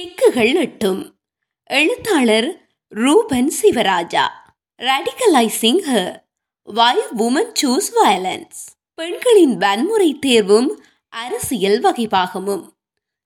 திக்குகள் எட்டும் எழுத்தாளர் Ruban Sivaraja. Radicalising her why women choose violence பெண்களின் வன்முறை தேர்வும் அரசியல் வகைபாகமும்.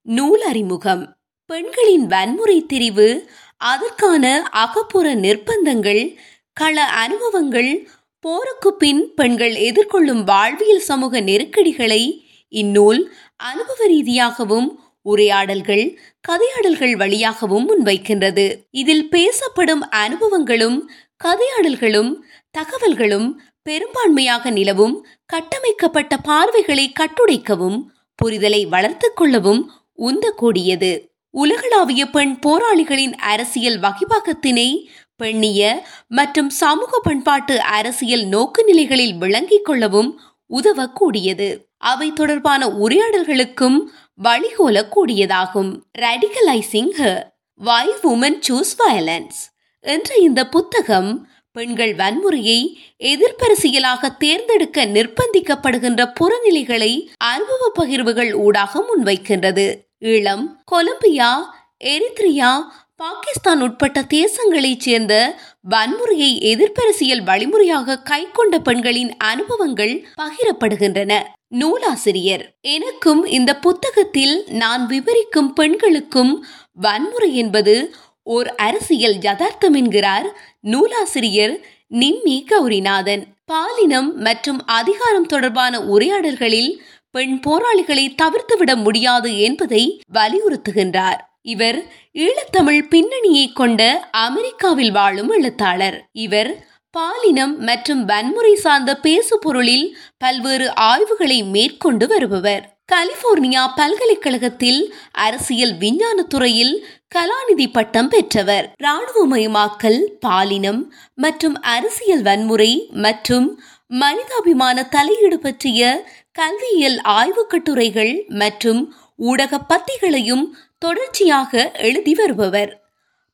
நூல் அறிமுகம். பெண்களின் வன்முறை தெரிவு அதற்கான அகப்புற நிர்பந்தங்கள் கள அனுபவங்கள் போருக்கு பின் பெண்கள் எதிர்கொள்ளும் வாழ்வியல் சமூக நெருக்கடிகளை இந்நூல் அனுபவ ரீதியாகவும் உரையாடல்கள் கதையாடல்கள் வழியாகவும் முன்வைக்கின்றது. இதில் பேசப்படும் அனுபவங்களும் கதையாடல்களும் தகவல்களும் பெரும்பான்மையாக நிலவும் கட்டமைக்கப்பட்ட பார்வைகளை கட்டுடைக்கவும் புரிதலை வளர்த்து கொள்ளவும் உந்தக்கூடியது. உலகளாவிய பெண் போராளிகளின் அரசியல் வகிபாகத்தினை பெண்ணிய மற்றும் சமூக பண்பாட்டு அரசியல் நோக்கு நிலைகளில் விளங்கிக் கொள்ளவும் உதவக்கூடியது. அவை தொடர்பான உரையாடல்களுக்கும் வழிகோலக்கூடியதாகும். ரேடிகலைசிங் ஹ வை உமன் சூஸ் வயலன்ஸ் என்ற இந்த புத்தகம் பெண்கள் வன்முறையை எதிர்பரிசியலாக தேர்ந்தெடுக்க நிர்பந்திக்கப்படுகின்ற புறநிலைகளை அனுபவ பகிர்வுகள் ஊடாக முன்வைக்கின்றது. ஈழம் கொலம்பியா எரித்ரியா பாகிஸ்தான் உட்பட்ட தேசங்களைச் சேர்ந்த வன்முறையை எதிர்பரிசியல் வழிமுறையாக கைக்கொண்ட பெண்களின் அனுபவங்கள் பகிரப்படுகின்றன. நூலாசிரியர். எனக்கும் இந்த புத்தகத்தில் நான் விவரிக்கும் பெண்களுக்கும் வன்முறை என்பது ஓர் அரசியல் யதார்த்தம் என்கிறார் நூலாசிரியர் நிம்மி கௌரிநாதன். பாலினம் மற்றும் அதிகாரம் தொடர்பான உரையாடல்களில் பெண் போராளிகளை தவிர்த்துவிட முடியாது என்பதை வலியுறுத்துகின்றார். இவர் ஈழத்தமிழ் பின்னணியை கொண்ட அமெரிக்காவில் வாழும் எழுத்தாளர். இவர் பாலினம் மற்றும் வன்முறை சார்ந்த பேசு பொருளில் பல்வேறு ஆய்வுகளை மேற்கொண்டு வருபவர். கலிபோர்னியா பல்கலைக்கழகத்தில் அரசியல் விஞ்ஞான துறையில் கலாநிதி பட்டம் பெற்றவர். இராணுவமயமாக்கல் பாலினம் மற்றும் அரசியல் வன்முறை மற்றும் மனிதாபிமான தலையீடு பற்றிய கல்வியியல் ஆய்வுக் கட்டுரைகள் மற்றும் ஊடக பத்திகளையும் தொடர்ச்சியாக எழுதி வருபவர்.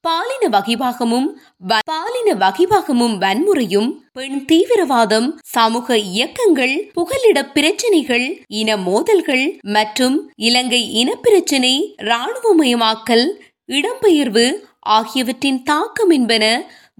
பாலின வகிபாகமும் பாலின வகிபாகமும் வன்முறையும் பெண் தீவிரவாதம் சமூக இயக்கங்கள் புகலிட பிரச்சினைகள் இன மோதல்கள் மற்றும் இலங்கை இனப்பிரச்சினை இராணுவமயமாக்கல் இடம்பெயர்வு ஆகியவற்றின் தாக்கம் என்பன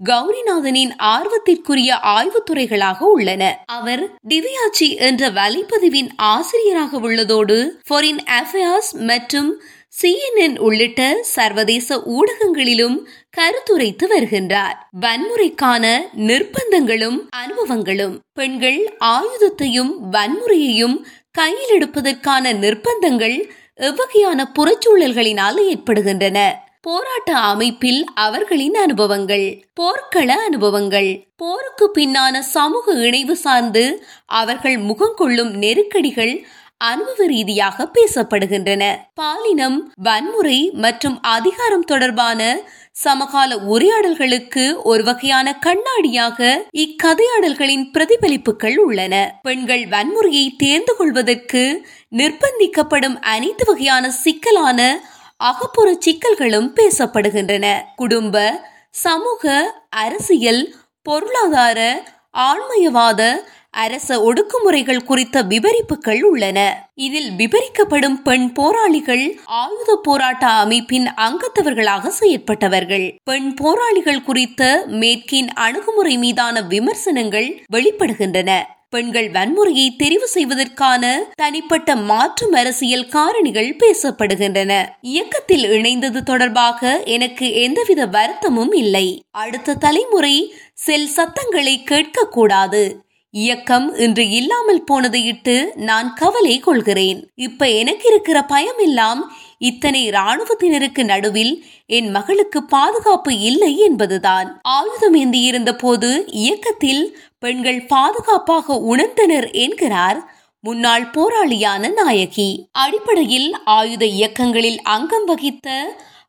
கௌரிநாதனின் ஆர்வத்திற்குரிய ஆய்வுத்துறைகளாக உள்ளன. அவர் டிவியாச்சி என்ற வலைப்பதிவின் ஆசிரியராக உள்ளதோடு ஃபாரின் அஃபேர்ஸ் மற்றும் சிஎன்என் உள்ளிட்ட சர்வதேச ஊடகங்களிலும் கருத்துரைத்து வருகின்றார். வன்முறைக்கான நிர்பந்தங்களும் அனுபவங்களும் பெண்கள் ஆயுதத்தையும் வன்முறையையும் கையில் எடுப்பதற்கான நிர்பந்தங்கள் எவ்வகையான புறச்சூழல்களினால் ஏற்படுகின்றன. போராட்ட அமைப்பில் அவர்களின் அனுபவங்கள் போர்க்கள அனுபவங்கள் போருக்கு பின்னான சமூக இணைவு சார்ந்து அவர்கள் முகம் கொள்ளும் நெருக்கடிகள் அனுபவ ரீதியாக பேசப்படுகின்றன. பாலினம் வன்முறை மற்றும் அதிகாரம் தொடர்பான சமகால உரையாடல்களுக்கு ஒரு வகையான கண்ணாடியாக இக்கதையாடல்களின் பிரதிபலிப்புகள் உள்ளன. பெண்கள் வன்முறையை தேர்ந்து கொள்வதற்கு நிர்பந்திக்கப்படும் அனைத்து வகையான சிக்கலான அகப்புற சிக்கல்களும் பேசப்படுகின்றன. குடும்ப சமூக அரசியல் பொருளாதார ஆண்மயவாத அரச ஒடுக்குமுறைகள் குறித்த விவரிப்புகள் உள்ளன. இதில் விவரிக்கப்படும் பெண் போராளிகள் ஆயுத போராட்ட அமைப்பின் அங்கத்தவர்களாக செயற்பட்டவர்கள். பெண் போராளிகள் குறித்த மேற்கின் அணுகுமுறை மீதான விமர்சனங்கள் வெளிப்படுகின்றன. பெண்கள் வன்முறையை தெரிவு செய்வதற்கான தனிப்பட்ட மாற்றும் அரசியல் காரணிகள் பேசப்படுகின்றன. இயக்கத்தில் இணைந்தது தொடர்பாக எனக்கு எந்தவித வருத்தமும் இல்லை. அடுத்த தலைமுறை செல் சத்தங்களை கேட்கக்கூடாது. இயக்கம் இன்று இல்லாமல் போனதையிட்டு நான் கவலை கொள்கிறேன். இப்ப எனக்கு இருக்கிற பயம் எல்லாம் இத்தனை இராணுவத்தினருக்கு நடுவில் என் மகளுக்கு பாதுகாப்பு இல்லை என்பதுதான். ஆயுதம் ஏந்தியிருந்த போது இயக்கத்தில் பெண்கள் பாதுகாப்பாக உணர்ந்தனர் என்கிறார் முன்னாள் போராளியான நாயகி. அடிப்படையில் ஆயுத இயக்கங்களில் அங்கம் வகித்த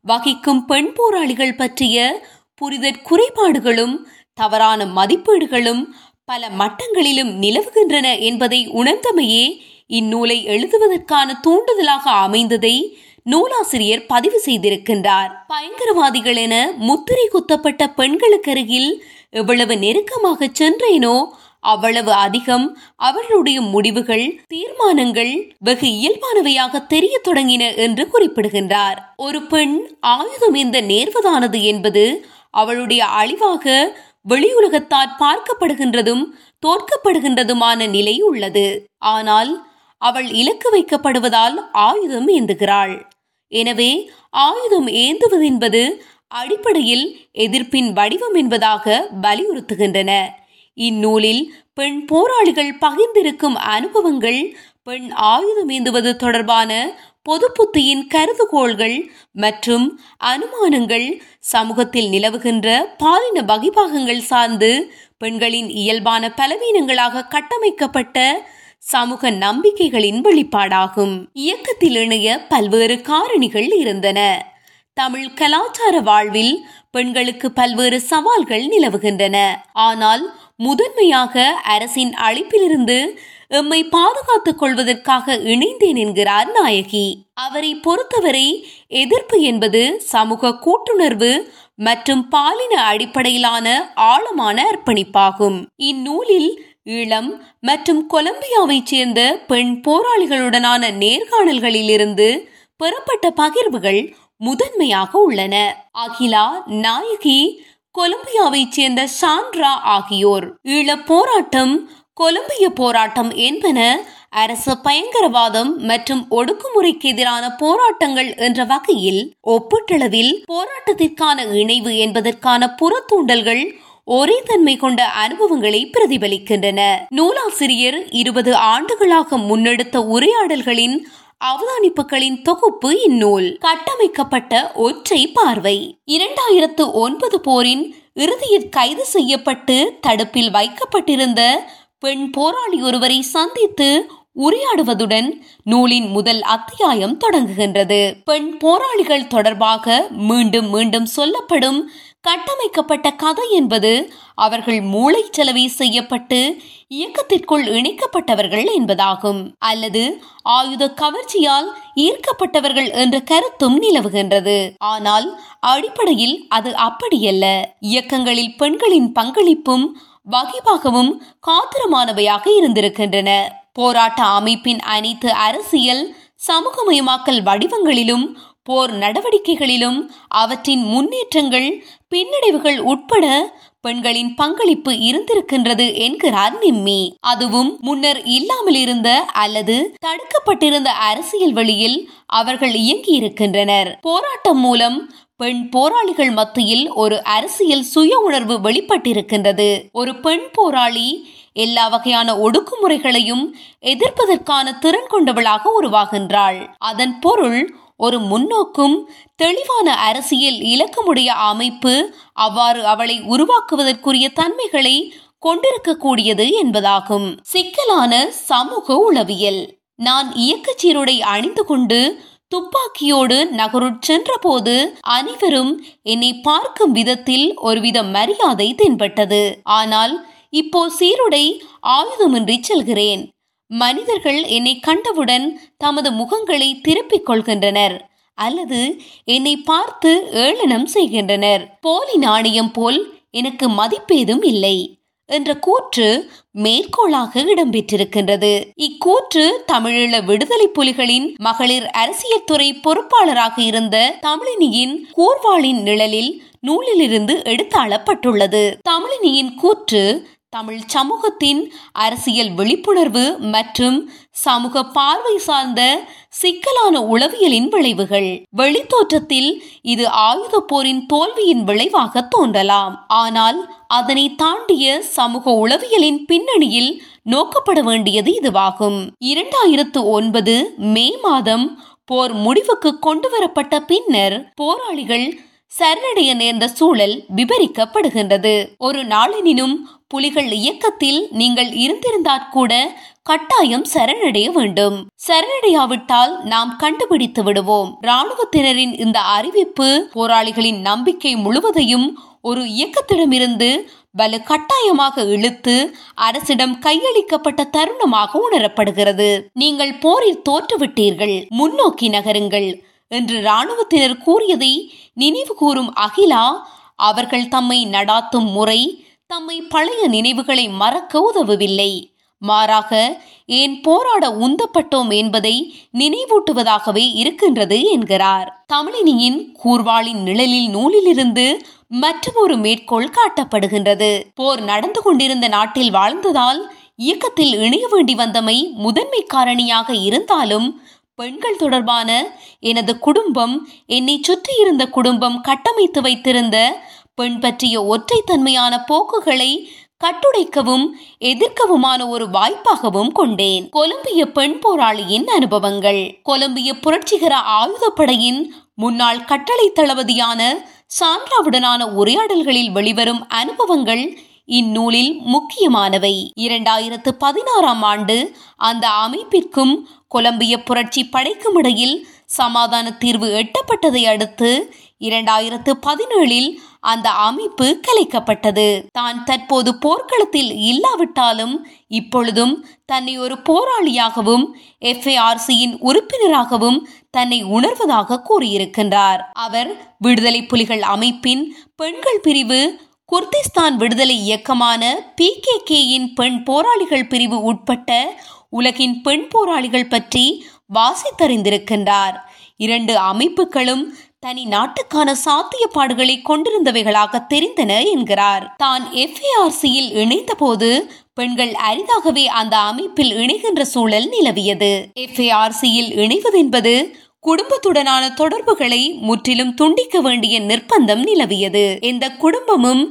வகிக்கும் பெண் போராளிகள் பற்றிய புரிதற் குறைபாடுகளும் தவறான மதிப்பீடுகளும் பல மட்டங்களிலும் நிலவுகின்றன என்பதை உணர்ந்தமையே இந்நூலை எழுதுவதற்கான தூண்டுதலாக அமைந்ததை நூலாசிரியர் பதிவு செய்திருக்கின்றார். பயங்கரவாதிகள் என முத்திரை குத்தப்பட்ட பெண்களுக்கருகில் எவ்வளவு நெருக்கமாக சென்றேனோ அவ்வளவு அதிகம் அவர்களுடைய முடிவுகள் தீர்மானங்கள் வெகு இயல்பானவையாக தெரிய தொடங்கின என்று குறிப்பிடுகின்றார். ஒரு பெண் ஆயுதம் இந்த நேர்வதானது என்பது அவளுடைய அழிவாக வெளியுலகத்தால் பார்க்கப்படுகின்றதும் தோற்கப்படுகின்றதுமான நிலை உள்ளது. ஆனால் அவள் இலக்கு வைக்கப்படுவதால் ஆயுதம் ஏந்துகிறாள். எனவே ஆயுதம் ஏந்துவதென்பது அடிப்படையில் எதிர்ப்பின் வடிவம் என்பதாக வலியுறுத்துகின்றன. இந்நூலில் பெண் போராளிகள் பகிர்ந்திருக்கும் அனுபவங்கள் பெண் ஆயுதம் ஏந்துவது தொடர்பான பொது புத்தியின் கருதுகோள்கள் மற்றும் அனுமானங்கள் சமூகத்தில் நிலவுகின்ற பாலின வகிபாகங்கள் சார்ந்து பெண்களின் இயல்பான பலவீனங்களாக கட்டமைக்கப்பட்ட சமூக நம்பிக்கைகளின் வெளிப்பாடாகும். இயக்கத்தில் இணைய பல்வேறு காரணிகள் இருந்தன. தமிழ் கலாச்சார வாழ்வில் பெண்களுக்கு பல்வேறு சவால்கள் நிலவுகின்றன. ஆனால் முதன்மையாக அரசின் அழைப்பிலிருந்து எம்மை பாதுகாத்துக் கொள்வதற்காக இணைந்தேன் என்கிறார் நாயகி. அவரை பொறுத்தவரை எதிர்ப்பு என்பது சமூக கூட்டுணர்வு மற்றும் பாலின அடிப்படையிலான ஆழமான அர்ப்பணிப்பாகும். இந்நூலில் ஈழம் மற்றும் கொலம்பியாவைச் சேர்ந்த பெண் போராளிகளுடனான நேர்காணல்களிலிருந்து பெறப்பட்ட பகிர்வுகள் முதன்மையாக உள்ளன. அகிலா நாயகி கொலம்பியாவைச் சேர்ந்த சாண்ட்ரா ஆகியோர். ஈழப் போராட்டம் கொலம்பிய போராட்டம் என்பன அரசு பயங்கரவாதம் மற்றும் ஒடுக்குமுறைக்கு எதிரான போராட்டங்கள் என்ற வகையில் ஒப்பீட்டளவில் போராட்டத்திற்கான இணைவு என்பதற்கான புறத்தூண்டல்கள் ஒரே தன்மை கொண்ட அனுபவங்களை பிரதிபலிக்கின்றன. நூலாசிரியர் இருபது ஆண்டுகளாக முன்னெடுத்த உரையாடல்களின் அவதானிப்புகளின் தொகுப்பு இந்நூல். கட்டமைக்கப்பட்ட ஒற்றை பார்வை. இரண்டாயிரத்து ஒன்பது போரின் இறுதியில் கைது செய்யப்பட்டு தடுப்பில் வைக்கப்பட்டிருந்த பெண் போராளி ஒருவரை சந்தித்து உரையாடுவதுடன் நூலின் முதல் அத்தியாயம் தொடங்குகின்றது. பெண் போராளிகள் தொடர்பாக மீண்டும் மீண்டும் சொல்லப்படும் கட்டமைக்கப்பட்ட கதை என்பது அவர்கள் மூளை செலவை செய்யப்பட்டு இயக்கத்திற்குள் இணைக்கப்பட்டவர்கள் என்பதாகும். அல்லது ஆயுத கவர்ச்சியால் ஈர்க்கப்பட்டவர்கள் என்ற கருத்தும் நிலவுகின்றது. ஆனால் அடிப்படையில் அது அப்படியல்ல. இயக்கங்களில் பெண்களின் பங்களிப்பும் வகைவாகவும் காத்திரமானவையாக இருந்திருக்கின்றன. போராட்ட அமைப்பின் அனைத்து அரசியல் சமூகமயமாக்கல் வடிவங்களிலும் போர் நடவடிக்கைகளிலும் அவற்றின் முன்னேற்றங்கள் பின்னடைவுகள் உட்பட பெண்களின் பங்களிப்பு இருந்திருக்கின்றது என்கிறார் நிம்மி. அதுவும் முன்னர் இல்லாமல் இருந்த அல்லது தடுக்கப்பட்டிருந்த அரசியல் வழியில் அவர்கள் இயங்கி இருக்கின்றனர் போராட்டம் மூலம் பெண் போராளிகள் மத்தியில் ஒரு அரசியல் சுய உணர்வு வெளிப்பட்டிருக்கின்றது. ஒரு பெண் போராளி எல்லா வகையான ஒடுக்குமுறைகளையும் எதிர்ப்பதற்கான திறன் கொண்டவளாக உருவாகின்றாள். அதன் பொருள் ஒரு முன்னோக்கும் தெளிவான அரசியல் இலக்கமுடைய அமைப்பு அவ்வாறு அவளை உருவாக்குவதற்குரிய தன்மைகளை கொண்டிருக்கக்கூடியது என்பதாகும். சிக்கலான சமூக உளவியல். நான் இயக்கச் சீருடை அணிந்து கொண்டு துப்பாக்கியோடு நகருட் சென்றபோது அனைவரும் என்னை பார்க்கும் விதத்தில் ஒருவித மரியாதை தென்பட்டது. ஆனால் இப்போ சீருடை ஆயுதமின்றி செல்கிறேன். மனிதர்கள் என்னை கண்டவுடன் தமது முகங்களை திருப்பிக் கொள்கின்றனர் அல்லது என்னை பார்த்து ஏளனம் செய்கின்றனர். போலி நாணயம் போல் எனக்கு மதிப்பேதும் இல்லை. என்ற கூற்று மேற்கோளாக இடம்பெற்றிருக்கின்றது. இக்கூற்று தமிழீழ விடுதலை புலிகளின் மகளிர் அரசியல் துறை பொறுப்பாளராக இருந்த தமிழினியின் கூர்வாளின் நிழலில் நூலிலிருந்து எடுத்தாளப்பட்டுள்ளது. தமிழினியின் கூற்று தமிழ் சமூகத்தின் அரசியல் விழிப்புணர்வு மற்றும் சமூக பார்வை சார்ந்த சிக்கலான உளவியலின் விளைவுகள். வெளித்தோற்றத்தில் இது ஆயுத போரின் தோல்வியின் விளைவாக தோன்றலாம். ஆனால் அதனை தாண்டிய சமூக உளவியலின் பின்னணியில் நோக்கப்பட வேண்டியது இதுவாகும். இரண்டாயிரத்து ஒன்பது மே மாதம் போர் முடிவுக்கு கொண்டு வரப்பட்ட பின்னர் போராளிகள் சரணடைய நேர்ந்த சூழல் விபரிக்கப்படுகின்றது. ஒரு நாளினும் புலிகள் இயக்கத்தில் நீங்கள் இருந்திருந்தாற் கூட கட்டாயம் சரணடைய வேண்டும். சரணடையாவிட்டால் நாம் கண்டுபிடித்து விடுவோம். ராணுவத்தினரின் இந்த அறிவிப்பு போராளிகளின் நம்பிக்கை முழுவதையும் ஒரு இயக்கத்திடமிருந்து வலு கட்டாயமாக இழுத்து அரசிடம் கையளிக்கப்பட்ட தருணமாக உணரப்படுகிறது. நீங்கள் போரில் தோற்றுவிட்டீர்கள். முன்னோக்கி நகருங்கள் என்று ராணுவத்தினர் கூறியதை நினைவு கூறும் அகிலா அவர்கள் தம்மை நடாத்தும் முறை தம்மை பழைய நினைவுகளை மறக்க உதவவில்லை. மாறாக ஏன் போராட உந்தப்பட்டோம் என்பதை நினைவூட்டுவதாகவே இருக்கின்றது என்கிறார். தமிழினியின் கூர்வாளின் நிழலில் நூலிலிருந்து மற்றொரு மேற்கோள் காட்டப்படுகின்றது. போர் நடந்து கொண்டிருந்த நாட்டில் வாழ்ந்ததால் இயக்கத்தில் இணைய வேண்டி வந்தமை முதன்மை காரணியாக இருந்தாலும் பெண்கள் தொடர்பான எனது குடும்பம் என்னை சுற்றியிருந்த குடும்பம் கட்டமைத்து வைத்திருந்த பெண் பற்றிய ஒற்றைத்தன்மையான போக்குகளை கட்டுடைக்கவும் எதிர்க்கவுமான ஒரு வாய்ப்பாகவும் கொண்டேன். கொலம்பிய பெண் போராளியின் அனுபவங்கள். கொலம்பிய புரட்சிகர ஆயுதப்படையின் முன்னாள் கட்டளை தளபதியான சான்றாவுடனான உரையாடல்களில் வெளிவரும் அனுபவங்கள் இந்நூலில் முக்கியமானவை. இரண்டாயிரத்து பதினாறாம் ஆண்டு அந்த அமைப்பிற்கும் கொலம்பிய புரட்சி படைக்கும் இடையில் சமாதான தீர்வு எட்டப்பட்டதை அடுத்து இரண்டாயிரத்து பதினேழில் அந்த அமைப்பு கலைக்கப்பட்டது. தான் தற்போது போர்க்களத்தில் இல்லாவிட்டாலும் இப்பொழுதும் தன்னை ஒரு போராளியாகவும் எஃப்ஏஆர்சியின் உறுப்பினராகவும் தன்னை உணர்வதாக கூறியிருக்கின்றார். அவர் விடுதலை புலிகள் அமைப்பின் பெண்கள் பிரிவு குர்திஸ்தான் விடுதலை இயக்கமான பி கே கேயின் பெண் போராளிகள் பிரிவு உட்பட்ட உலகின் பெண் போராளிகள் பற்றி வாசித்தறிந்திருக்கின்றார். இரண்டு அமைப்புகளும் தனி நாட்டுக்கான சாத்தியப்பாடுகளை கொண்டிருந்தவைகளாக தெரிந்தன என்கிறார். தான் எஃப்ஏஆர்சியில் இணைந்த போது பெண்கள் அரிதாகவே அந்த அமைப்பில் இணைகின்ற சூழல் நிலவியது. எஃப்ஏஆர்சியில் இணைவதென்பது குடும்பத்துடனான தொடர்புகளை முற்றிலும் துண்டிக்க வேண்டிய நிர்பந்தம் நிலவியது. எந்த குடும்பமும்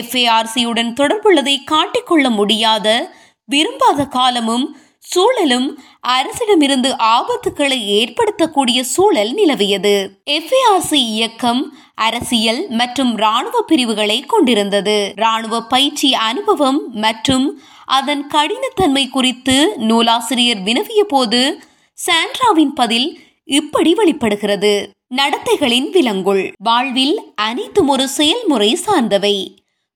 எஃப்ஏஆர்சியுடன் தொடர்புள்ளதை காட்டிக்கொள்ள முடியாத விரும்பாத காலமும் சூழலும் அரசிடமிருந்து ஆபத்துக்களை ஏற்படுத்தக்கூடிய சூழல் நிலவியது. எஃப்ஏஆர்சி இயக்கம் அரசியல் மற்றும் ராணுவ பிரிவுகளை கொண்டிருந்தது. ராணுவ பயிற்சி அனுபவம் மற்றும் அதன் கடினத்தன்மை குறித்து நூலாசிரியர் வினவிய போது சாண்ட்ராவின் பதில் இப்படி வெளிப்படுகிறது. நடத்தைகளின் விலங்குள். வாழ்வில் அனைத்தும் ஒரு செயல்முறை சார்ந்தவை.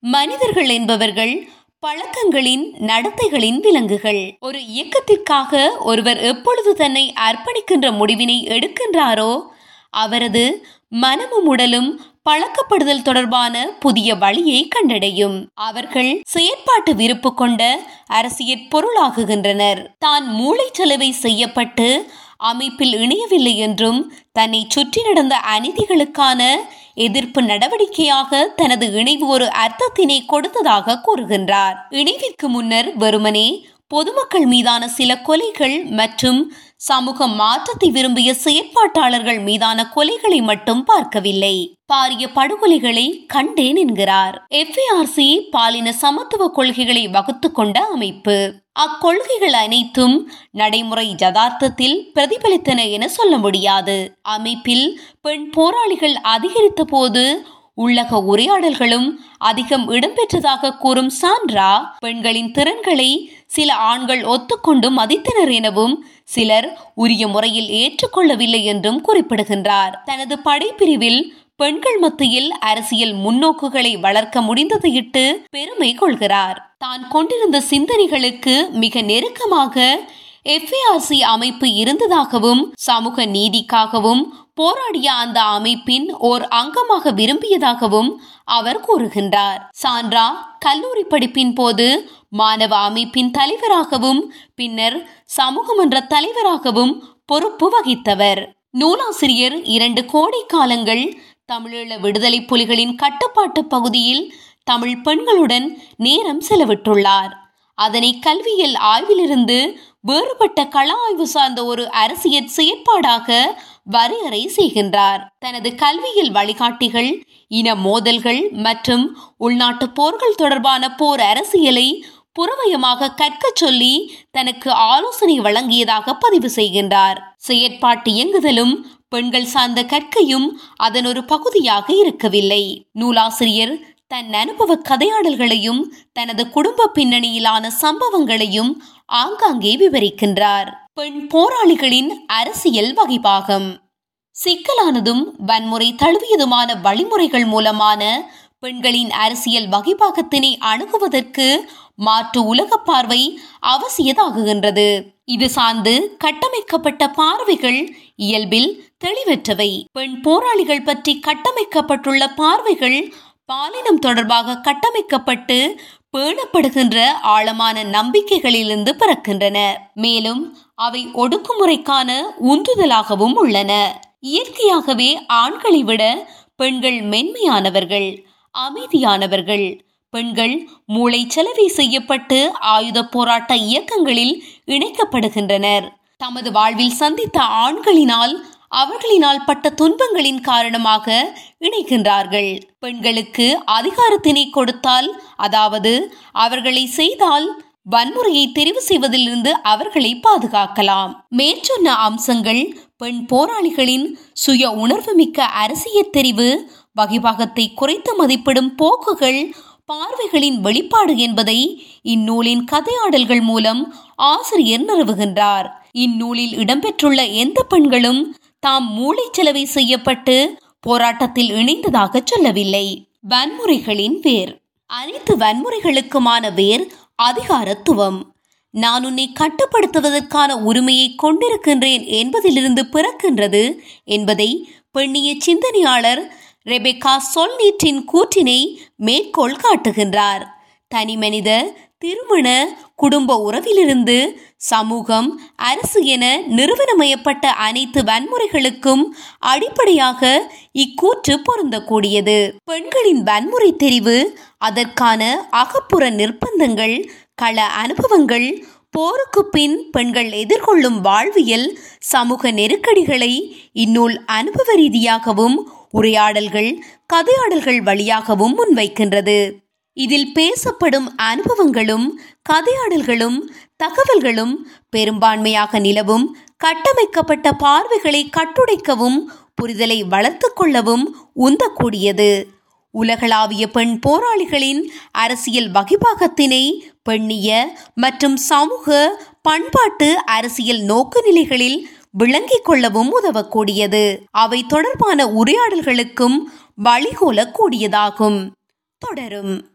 மனிதர்கள் என்பவர்கள் பழக்கங்களின் நடத்தைகளின் விலங்குகள். ஒரு இயக்கத்திற்காக ஒருவர் எப்பொழுது தன்னை அர்ப்பணிக்கின்ற முடிவினை எடுக்கின்றாரோ அவரது மனமும் உடலும் பழக்கப்படுதல் தொடர்பான புதிய வழியை கண்டடையும். அவர்கள் செயற்பாட்டு விருப்பு கொண்ட அரசியற் பொருளாகுகின்றனர். தான் மூளைச்சலவை செய்யப்பட்டு அமைப்பில் இணையவில்லை என்றும் தன்னை சுற்றி நடந்த அநீதிகளுக்கான எதிர்ப்பு நடவடிக்கையாக தனது இணைவு ஒரு அர்த்தத்தினை கொடுத்ததாக கூறுகின்றார். இணைவிற்கு முன்னர் வெறுமனே பொதுமக்கள் மீதான சில கொலைகள் மற்றும் சமூக மாற்றத்தை விரும்பிய செயற்பாட்டாளர்கள் மீதான கொலைகளை மட்டும் பார்க்கவில்லை. பாரிய படுகொலைகளை கண்டேன் என்கிறார். எஃப்ஏஆர்சி பாலின சமத்துவ கொள்கைகளை வகுத்து கொண்ட அமைப்பு. அக்கொள்கைகள் அனைத்தும் நடைமுறை யதார்த்தத்தில் பிரதிபலித்தன என சொல்ல முடியாது. அமைப்பில் பெண் போராளிகள் அதிகரித்த போது உள்ளக உரையாடல்களும் அதிகம் இடம்பெற்றதாக கூறும் சான்றா பெண்களின் திறன்களை சில ஆண்கள் ஒத்துக்கொண்டு மதித்தனர் எனவும் சிலர் உரிய முறையில் ஏற்றுக்கொள்ளவில்லை என்றும் குறிப்பிடுகின்றார். தனது படைப்பிரிவில் பெண்கள் மத்தியில் அரசியல் முன்னோக்குகளை வளர்க்க முடிந்ததையிட்டு பெருமை கொள்கிறார். தான் கொண்டிருந்த சிந்தனைகளுக்கு மிக நெருக்கமாக எஃப்ஏஆர்சி அமைப்பு இருந்ததாகவும் சமூக நீதிக்காகவும் போராடிய அந்த அமைப்பின் ஓர் அங்கமாக விரும்பியதாகவும் அவர் கூறுகின்றார். சான்றா கல்லூரி படிப்பின் போது மாணவ அமைப்பின் தலைவராகவும் பின்னர் சமூகமன்ற தலைவராகவும் பொறுப்பு வகித்தவர். நூலாசிரியர் இரண்டு கோடை காலங்கள் தமிழீழ விடுதலை புலிகளின் கட்டுப்பாட்டு பகுதியில் தமிழ் பெண்களுடன் நேரம் செலவிட்டுள்ளார். அதனை கல்வியல் ஆய்விலிருந்து வேறுபட்ட கள ஆய்வு சார்ந்த ஒரு அரசியல் செயற்பாடாக வரையறை செய்கின்றார். தனது கல்வியில் வழிகாட்டிகள் இன மோதல்கள் மற்றும் உள்நாட்டு போர்கள் தொடர்பான போர் அரசியலை புறவயமாக கற்க சொல்லி தனக்கு ஆலோசனை வழங்கியதாக பதிவு செய்கின்றார். செயற்பாட்டு இயங்குதலும் பெண்கள் சார்ந்த கற்கையும் அதன் ஒரு பகுதியாக இருக்கவில்லை. நூலாசிரியர் தன் அனுபவ கதையாடல்களையும் தனது குடும்ப பின்னணியிலான சம்பவங்களையும் ஆங்காங்கே விவரிக்கின்றார். பெண் போராளிகளின் அரசியல் வகைபாகம். சிக்கலானதும் வன்முறை தழுவியதுமான வழிமுறைகள் மூலமான பெண்களின் அரசியல் வகைபாகத்தினை அணுகுவதற்கு மாற்று உலக பார்வை அவசியதாகுகின்றது. இது சார்ந்து கட்டமைக்கப்பட்ட பார்வைகள் இயல்பில் தெளிவற்றவை. பெண் போராளிகள் பற்றி கட்டமைக்கப்பட்டுள்ள பார்வைகள் பாலினம் தொடர்பாக கட்டமைக்கப்பட்டு பேணப்படுகின்ற ஆழமான நம்பிக்கைகளிலிருந்து பிறக்கின்றன. மேலும் அவை ஒடுக்குமுறைக்கான உந்துதலாகவும் உள்ளன. இயற்கையாகவே ஆண்களை விட பெண்கள் மென்மையானவர்கள் அமைதியானவர்கள். பெண்கள் மூளை செலவை செய்யப்பட்டு ஆயுத போராட்ட இயக்கங்களில் இணைக்கப்படுகின்றனர். தமது வாழ்வில் சந்தித்த ஆண்களினால் அவர்களினால் பட்ட துன்பங்களின் காரணமாக இணைகின்றார்கள். பெண்களுக்கு அதிகாரத்தினை கொடுத்தால் அதாவது அவர்களை செய்தால் வன்முறையை தெரிவு செய்வதிலிருந்து அவர்களை பாதுகாக்கலாம். மேற்சொன்ன அம்சங்கள் பெண் போராளிகளின் சுய உணர்வுமிக்க அரசியல் தெரிவு வகைபாகத்தை குறைத்து மதிப்பிடும் போக்குகள் பார்வைகளின் வெளிப்பாடு என்பதை இந்நூலின் கதையாடல்கள் மூலம் ஆசிரியர் நிறுவுகின்றார். இந்நூலில் இடம்பெற்றுள்ள எந்த பெண்களும் தாம் மூளைச்சலவை செய்யப்பட்டு போராட்டத்தில் இணைந்ததாக சொல்லவில்லை. வன்முறைகளின் வேர். அனைத்து வன்முறைகளுக்குமான வேர் அதிகாரத்துவம். நான் உன்னை கட்டுப்படுத்துவதற்கான உரிமையை கொண்டிருக்கின்றேன் என்பதிலிருந்து பிறக்கின்றது என்பதை பெண்ணிய சிந்தனையாளர் ரெபெக்கா சொல்நீற்றின் கூற்றினை மேற்கோள் காட்டுகின்றார். தனி மனிதர் திருமண குடும்ப உறவிலிருந்து சமூகம் அரசு என நிறுவனமயப்பட்ட அனைத்து வன்முறைகளுக்கும் அடிப்படையாக இக்கூற்று பொருந்தக்கூடியது. பெண்களின் வன்முறை தெரிவு அதற்கான அகப்புற நிர்பந்தங்கள் கள அனுபவங்கள் போருக்கு பின் பெண்கள் எதிர்கொள்ளும் வாழ்வியல் சமூக நெருக்கடிகளை இந்நூல் அனுபவ ரீதியாகவும் உரையாடல்கள் கதையாடல்கள் வழியாகவும் முன்வைக்கின்றது. இதில் பேசப்படும் அனுபவங்களும் கதையாடல்களும் தகவல்களும் பெரும்பான்மையாக நிலவும் கட்டமைக்கப்பட்ட பார்வைகளை கட்டுடைக்கவும் புரிதலை வளர்த்து கொள்ளவும் உந்தக்கூடியது. உலகளாவிய பெண் போராளிகளின் அரசியல் வகிபாகத்தினை பெண்ணிய மற்றும் சமூக பண்பாட்டு அரசியல் நோக்குநிலைகளில் விளங்கிக் கொள்ளவும் உதவக்கூடியது. அவை தொடர்பான உரையாடல்களுக்கும் வழிகோலக்கூடியதாகும். தொடரும்.